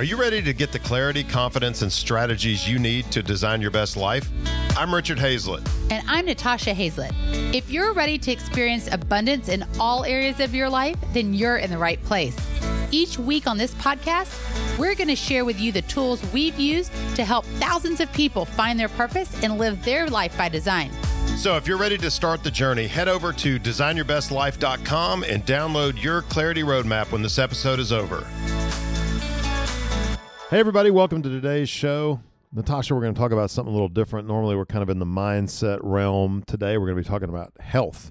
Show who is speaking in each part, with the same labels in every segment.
Speaker 1: Are you ready to get the clarity, confidence, and strategies you need to design your best life? I'm Richard Hazlett.
Speaker 2: And I'm Natasha Hazlett. If you're ready to experience abundance in all areas of your life, then you're in the right place. Each week on this podcast, we're going to share with you the tools we've used to help thousands of people find their purpose and live their life by design.
Speaker 1: So, if you're ready to start the journey, head over to designyourbestlife.com and download your Clarity Roadmap when this episode is over.
Speaker 3: Hey, everybody, welcome to today's show. Natasha, we're going to talk about something a little different. Normally, we're kind of in the mindset realm. Today, we're going to be talking about health.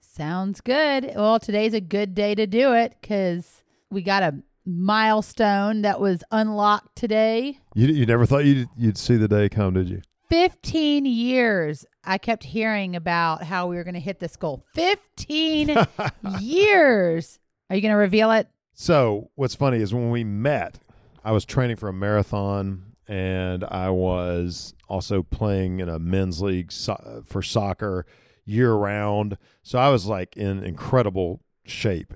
Speaker 2: Sounds good. Well, today's a good day to do it because we got a milestone that was unlocked today.
Speaker 3: You, you never thought you'd, you'd see the day come, did you?
Speaker 2: 15 years I kept hearing about how we were going to hit this goal. 15 years. Are you going to reveal it?
Speaker 3: So, what's funny is when we met, I was training for a marathon and I was also playing in a men's league so- for soccer year round. So I was like in incredible shape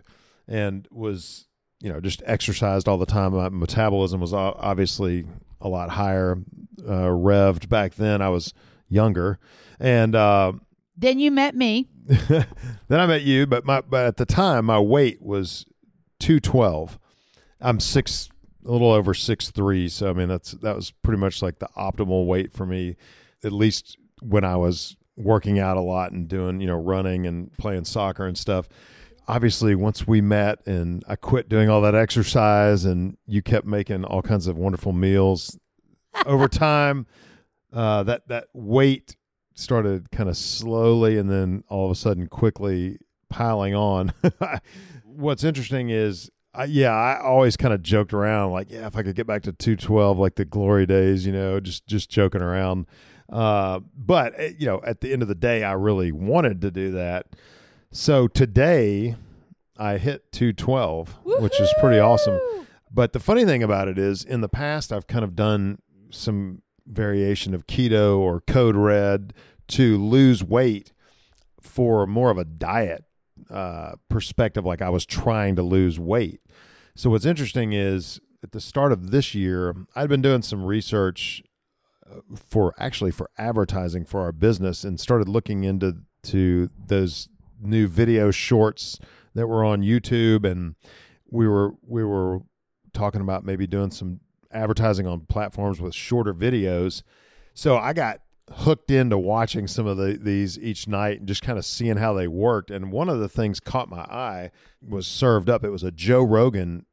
Speaker 3: and was, you know, just exercised all the time. My metabolism was obviously a lot higher, uh, revved back then. I was younger. And, uh,
Speaker 2: then you met me.
Speaker 3: then I met you, but my, but at the time my weight was 212. I'm six a little over six three. So I mean that's that was pretty much like the optimal weight for me, at least when I was working out a lot and doing you know running and playing soccer and stuff. Obviously, once we met and I quit doing all that exercise, and you kept making all kinds of wonderful meals, over time, uh, that that weight started kind of slowly and then all of a sudden quickly piling on. What's interesting is I, yeah, I always kind of joked around like, yeah, if I could get back to 212 like the glory days, you know, just just joking around. Uh, but eh, you know, at the end of the day, I really wanted to do that. So today, I hit 212, Woo-hoo! which is pretty awesome. But the funny thing about it is, in the past, I've kind of done some variation of keto or code red to lose weight for more of a diet uh, perspective, like I was trying to lose weight. So what's interesting is at the start of this year, I'd been doing some research uh, for actually for advertising for our business and started looking into to those new video shorts that were on YouTube and we were we were talking about maybe doing some advertising on platforms with shorter videos. So I got hooked into watching some of the, these each night and just kind of seeing how they worked. And one of the things caught my eye was served up. It was a Joe Rogan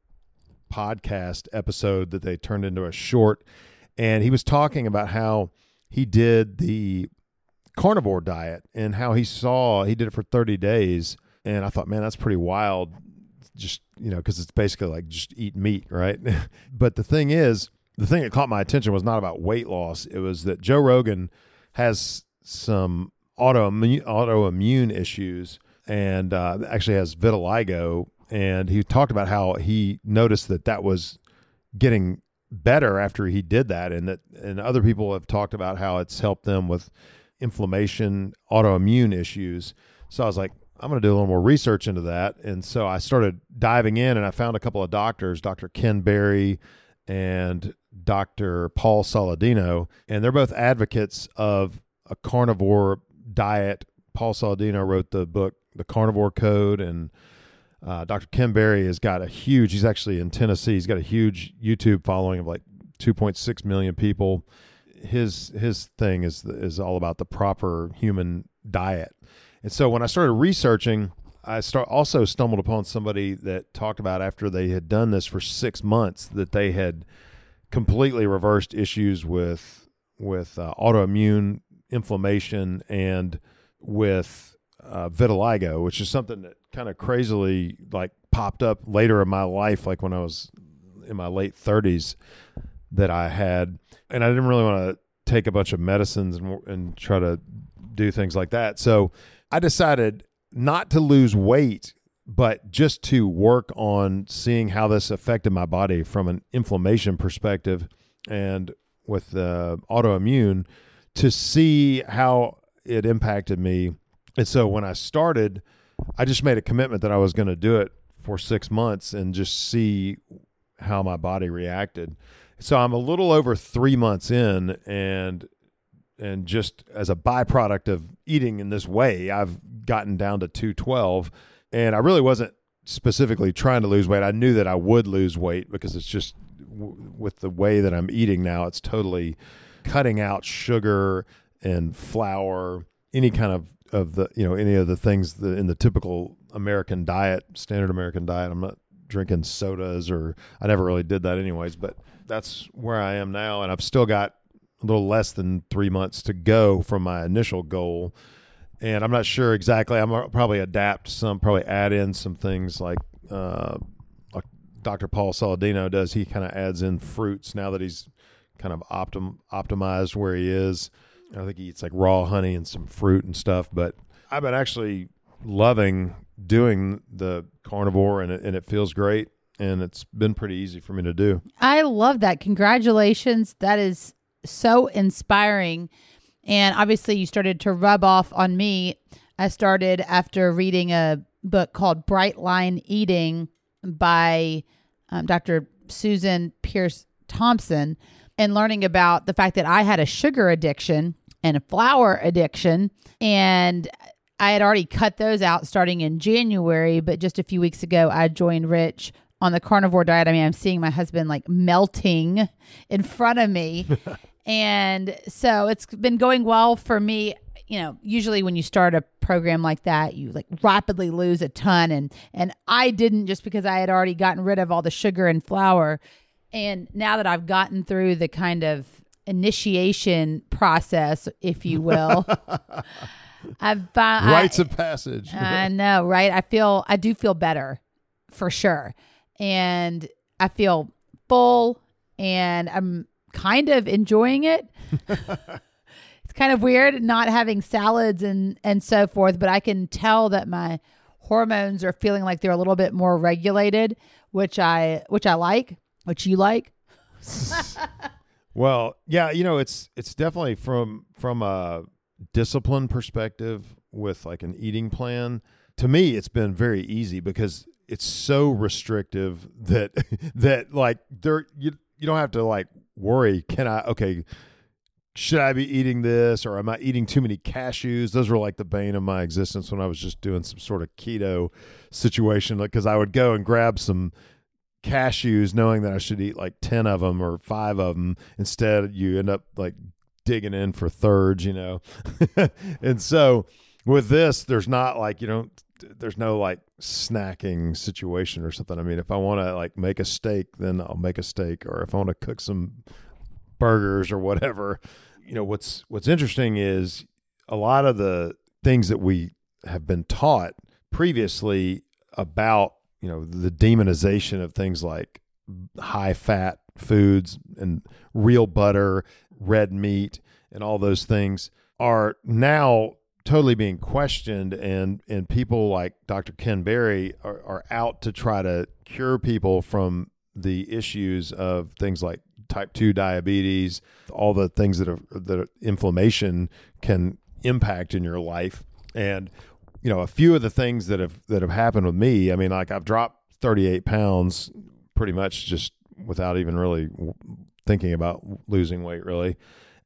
Speaker 3: podcast episode that they turned into a short. And he was talking about how he did the carnivore diet and how he saw he did it for 30 days. And I thought, man, that's pretty wild. Just, you know, because it's basically like just eat meat, right? but the thing is, the thing that caught my attention was not about weight loss. It was that Joe Rogan has some autoimmune, autoimmune issues and uh, actually has vitiligo. And he talked about how he noticed that that was getting better after he did that and that and other people have talked about how it's helped them with inflammation autoimmune issues. So i was like i'm going to do a little more research into that. And so i started diving in and i found a couple of doctors dr ken berry and dr paul saladino and they're both advocates of a carnivore diet paul saladino wrote the book the carnivore code and uh, Dr. Ken Berry has got a huge. He's actually in Tennessee. He's got a huge YouTube following of like 2.6 million people. His his thing is is all about the proper human diet. And so when I started researching, I start also stumbled upon somebody that talked about after they had done this for six months that they had completely reversed issues with with uh, autoimmune inflammation and with uh, vitiligo, which is something that kind of crazily like popped up later in my life, like when I was in my late 30s, that I had, and I didn't really want to take a bunch of medicines and, and try to do things like that. So I decided not to lose weight, but just to work on seeing how this affected my body from an inflammation perspective and with uh, autoimmune to see how it impacted me. And so when I started, I just made a commitment that I was going to do it for six months and just see how my body reacted. So I'm a little over three months in, and and just as a byproduct of eating in this way, I've gotten down to 212, and I really wasn't specifically trying to lose weight. I knew that I would lose weight because it's just w- with the way that I'm eating now, it's totally cutting out sugar and flour, any kind of of the you know any of the things that in the typical American diet, standard American diet. I'm not drinking sodas or I never really did that anyways, but that's where I am now, and I've still got a little less than three months to go from my initial goal. And I'm not sure exactly. I'm gonna probably adapt some, probably add in some things like uh, like Dr. Paul Saladino does. He kind of adds in fruits now that he's kind of optim optimized where he is. I think he eats like raw honey and some fruit and stuff. But I've been actually loving doing the carnivore, and it, and it feels great. And it's been pretty easy for me to do.
Speaker 2: I love that. Congratulations. That is so inspiring. And obviously, you started to rub off on me. I started after reading a book called Bright Line Eating by um, Dr. Susan Peirce Thompson and learning about the fact that I had a sugar addiction and a flour addiction. And I had already cut those out starting in January, but just a few weeks ago, I joined Rich on the carnivore diet. I mean, I'm seeing my husband like melting in front of me. and so it's been going well for me. You know, usually when you start a program like that, you like rapidly lose a ton and and I didn't just because I had already gotten rid of all the sugar and flour. And now that I've gotten through the kind of initiation process, if you will, I've uh,
Speaker 3: rites of passage.
Speaker 2: I know, right? I feel I do feel better for sure. And I feel full and I'm kind of enjoying it. it's kind of weird not having salads and and so forth, but I can tell that my hormones are feeling like they're a little bit more regulated, which I which I like, which you like.
Speaker 3: well, yeah, you know, it's it's definitely from from a discipline perspective with like an eating plan. To me, it's been very easy because it's so restrictive that that like there you you don't have to like worry. Can I okay? Should I be eating this or am I eating too many cashews? Those were like the bane of my existence when I was just doing some sort of keto situation because I would go and grab some cashews knowing that I should eat like 10 of them or 5 of them instead you end up like digging in for thirds, you know. and so with this there's not like you know there's no like snacking situation or something. I mean, if I want to like make a steak, then I'll make a steak, or if I want to cook some burgers or whatever. You know, what's what's interesting is a lot of the things that we have been taught previously about you know the demonization of things like high fat foods and real butter, red meat, and all those things are now totally being questioned and and people like Dr. Ken Berry are, are out to try to cure people from the issues of things like type 2 diabetes all the things that are that inflammation can impact in your life and you know a few of the things that have that have happened with me i mean like i've dropped 38 pounds pretty much just without even really thinking about losing weight really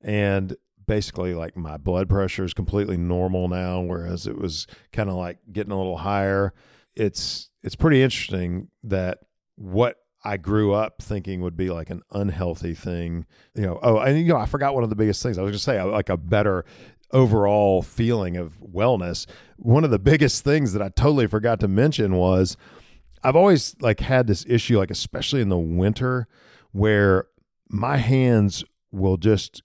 Speaker 3: and basically like my blood pressure is completely normal now whereas it was kind of like getting a little higher it's it's pretty interesting that what I grew up thinking would be like an unhealthy thing, you know. Oh, and you know, I forgot one of the biggest things. I was just say like a better overall feeling of wellness. One of the biggest things that I totally forgot to mention was I've always like had this issue, like especially in the winter, where my hands will just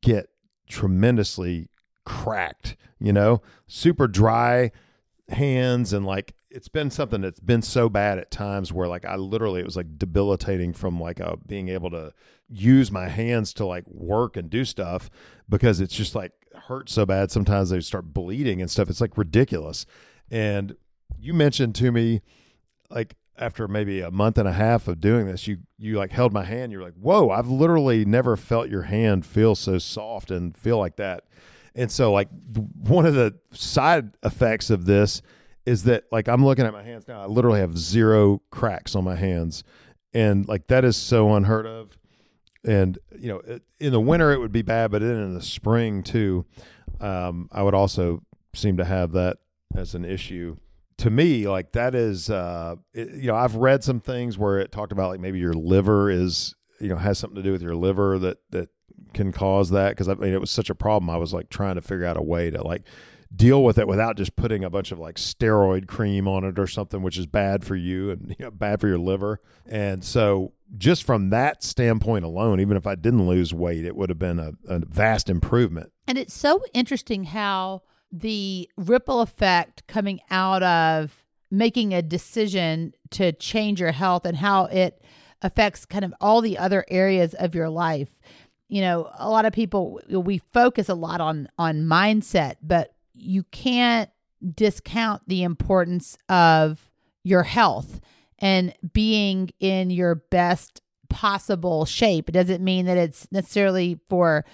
Speaker 3: get tremendously cracked, you know, super dry hands and like it's been something that's been so bad at times where like I literally it was like debilitating from like a, being able to use my hands to like work and do stuff because it's just like hurt so bad. Sometimes they start bleeding and stuff. It's like ridiculous. And you mentioned to me like after maybe a month and a half of doing this, you you like held my hand. You're like, "Whoa! I've literally never felt your hand feel so soft and feel like that." And so, like one of the side effects of this is that, like, I'm looking at my hands now. I literally have zero cracks on my hands, and like that is so unheard of. And you know, it, in the winter it would be bad, but then in the spring too, um, I would also seem to have that as an issue. To me, like that is, uh, it, you know, I've read some things where it talked about like maybe your liver is, you know, has something to do with your liver that that can cause that because I mean it was such a problem. I was like trying to figure out a way to like deal with it without just putting a bunch of like steroid cream on it or something, which is bad for you and you know, bad for your liver. And so, just from that standpoint alone, even if I didn't lose weight, it would have been a, a vast improvement.
Speaker 2: And it's so interesting how the ripple effect coming out of making a decision to change your health and how it affects kind of all the other areas of your life. You know, a lot of people we focus a lot on on mindset, but you can't discount the importance of your health and being in your best possible shape. It doesn't mean that it's necessarily for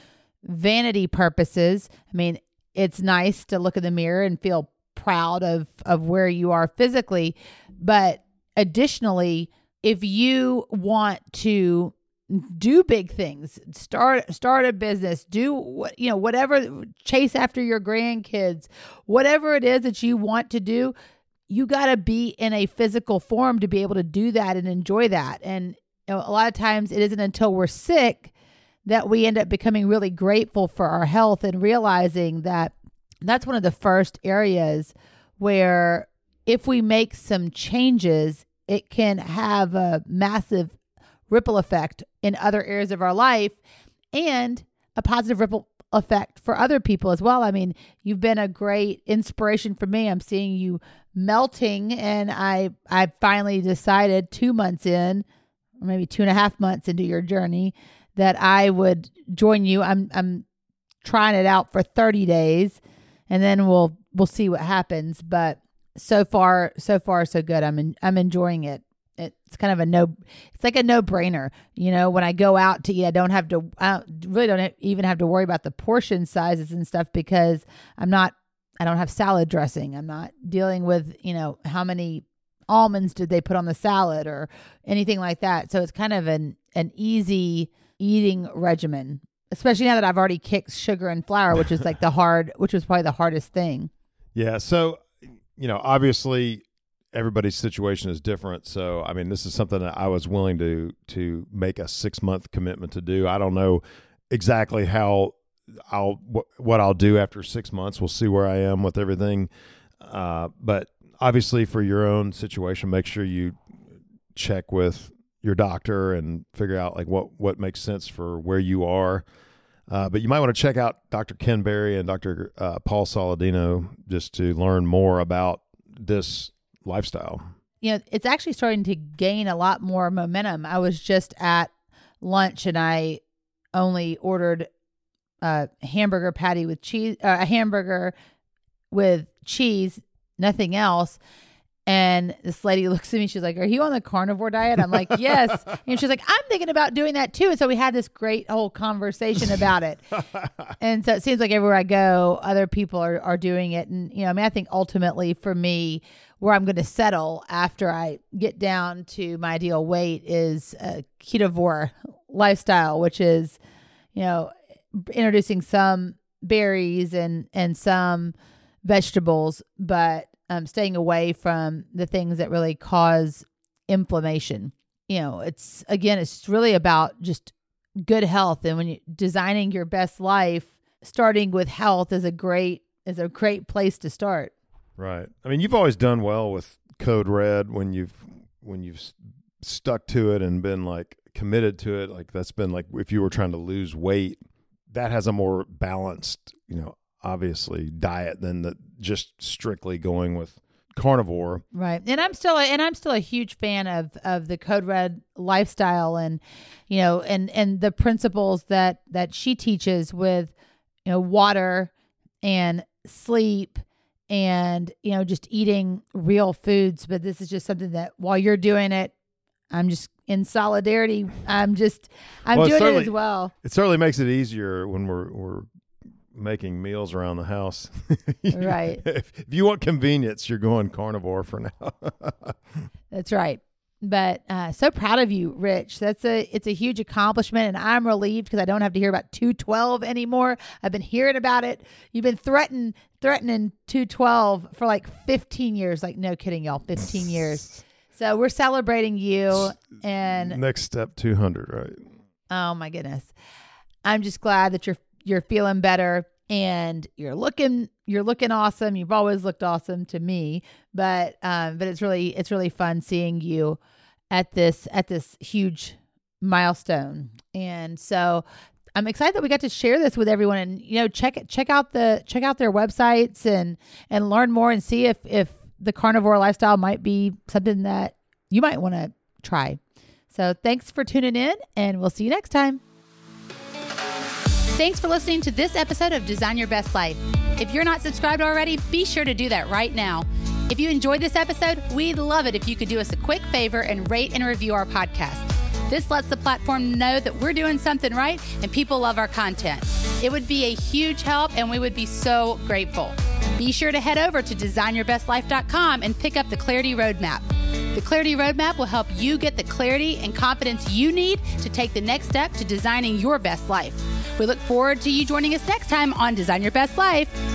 Speaker 2: vanity purposes. I mean, it's nice to look in the mirror and feel proud of of where you are physically, but additionally, if you want to do big things start start a business do what you know whatever chase after your grandkids whatever it is that you want to do you got to be in a physical form to be able to do that and enjoy that. And you know, a lot of times it isn't until we're sick that we end up becoming really grateful for our health and realizing that that's one of the first areas where if we make some changes it can have a massive ripple effect in other areas of our life and a positive ripple effect for other people as well. I mean, you've been a great inspiration for me. I'm seeing you melting and I I finally decided two months in, maybe two and a half months into your journey, that I would join you. I'm I'm trying it out for 30 days and then we'll we'll see what happens. But so far so far so good. I'm in, I'm enjoying it it's kind of a no it's like a no brainer you know when i go out to eat i don't have to i don't, really don't even have to worry about the portion sizes and stuff because i'm not i don't have salad dressing i'm not dealing with you know how many almonds did they put on the salad or anything like that so it's kind of an an easy eating regimen especially now that i've already kicked sugar and flour which is like the hard which was probably the hardest thing
Speaker 3: yeah so you know obviously everybody's situation is different. So, I mean, this is something that I was willing to to make a six month commitment to do. I don't know exactly how I'll wh- what I'll do after six months. We'll see where I am with everything. Uh, but obviously, for your own situation, make sure you check with your doctor and figure out like what what makes sense for where you are. Uh, but you might want to check out Dr. Ken Berry and Dr. Uh, Paul Saladino just to learn more about this lifestyle.
Speaker 2: You know, it's actually starting to gain a lot more momentum. I was just at lunch and I only ordered a hamburger patty with cheese, uh, a hamburger with cheese, nothing else. And this lady looks at me. She's like, "Are you on the carnivore diet?" I'm like, "Yes." and she's like, "I'm thinking about doing that too." And so we had this great whole conversation about it. and so it seems like everywhere I go, other people are are doing it. And you know, I mean, I think ultimately for me, where I'm going to settle after I get down to my ideal weight is a ketovore lifestyle, which is, you know, introducing some berries and and some vegetables, but um, staying away from the things that really cause inflammation. You know, it's again, it's really about just good health, and when you designing your best life, starting with health is a great is a great place to start.
Speaker 3: Right. I mean, you've always done well with Code Red when you've when you've stuck to it and been like committed to it. Like that's been like if you were trying to lose weight, that has a more balanced, you know, obviously diet than the just strictly going with carnivore.
Speaker 2: Right. And I'm still a, and I'm still a huge fan of of the Code Red lifestyle and you know and and the principles that that she teaches with you know water and sleep and you know just eating real foods but this is just something that while you're doing it i'm just in solidarity i'm just i'm well, doing it as well
Speaker 3: it certainly makes it easier when we're we're making meals around the house
Speaker 2: right
Speaker 3: if, if you want convenience you're going carnivore for now
Speaker 2: that's right but uh, so proud of you, Rich. That's a it's a huge accomplishment, and I'm relieved because I don't have to hear about 212 anymore. I've been hearing about it. You've been threatening threatening 212 for like 15 years. Like no kidding, y'all, 15 years. So we're celebrating you, and
Speaker 3: Next step, 200, right?
Speaker 2: oh my goodness, I'm just glad that you're you're feeling better and you're looking you're looking awesome. You've always looked awesome to me, but um, but it's really it's really fun seeing you at this at this huge milestone. And so I'm excited that we got to share this with everyone and you know check check out the check out their websites and and learn more and see if if the carnivore lifestyle might be something that you might want to try. So thanks for tuning in and we'll see you next time. Thanks for listening to this episode of Design Your Best Life. If you're not subscribed already, be sure to do that right now. If you enjoyed this episode, we'd love it if you could do us a quick favor and rate and review our podcast. This lets the platform know that we're doing something right and people love our content. It would be a huge help and we would be so grateful. Be sure to head over to designyourbestlife.com and pick up the Clarity Roadmap. The Clarity Roadmap will help you get the clarity and confidence you need to take the next step to designing your best life. We look forward to you joining us next time on Design Your Best Life.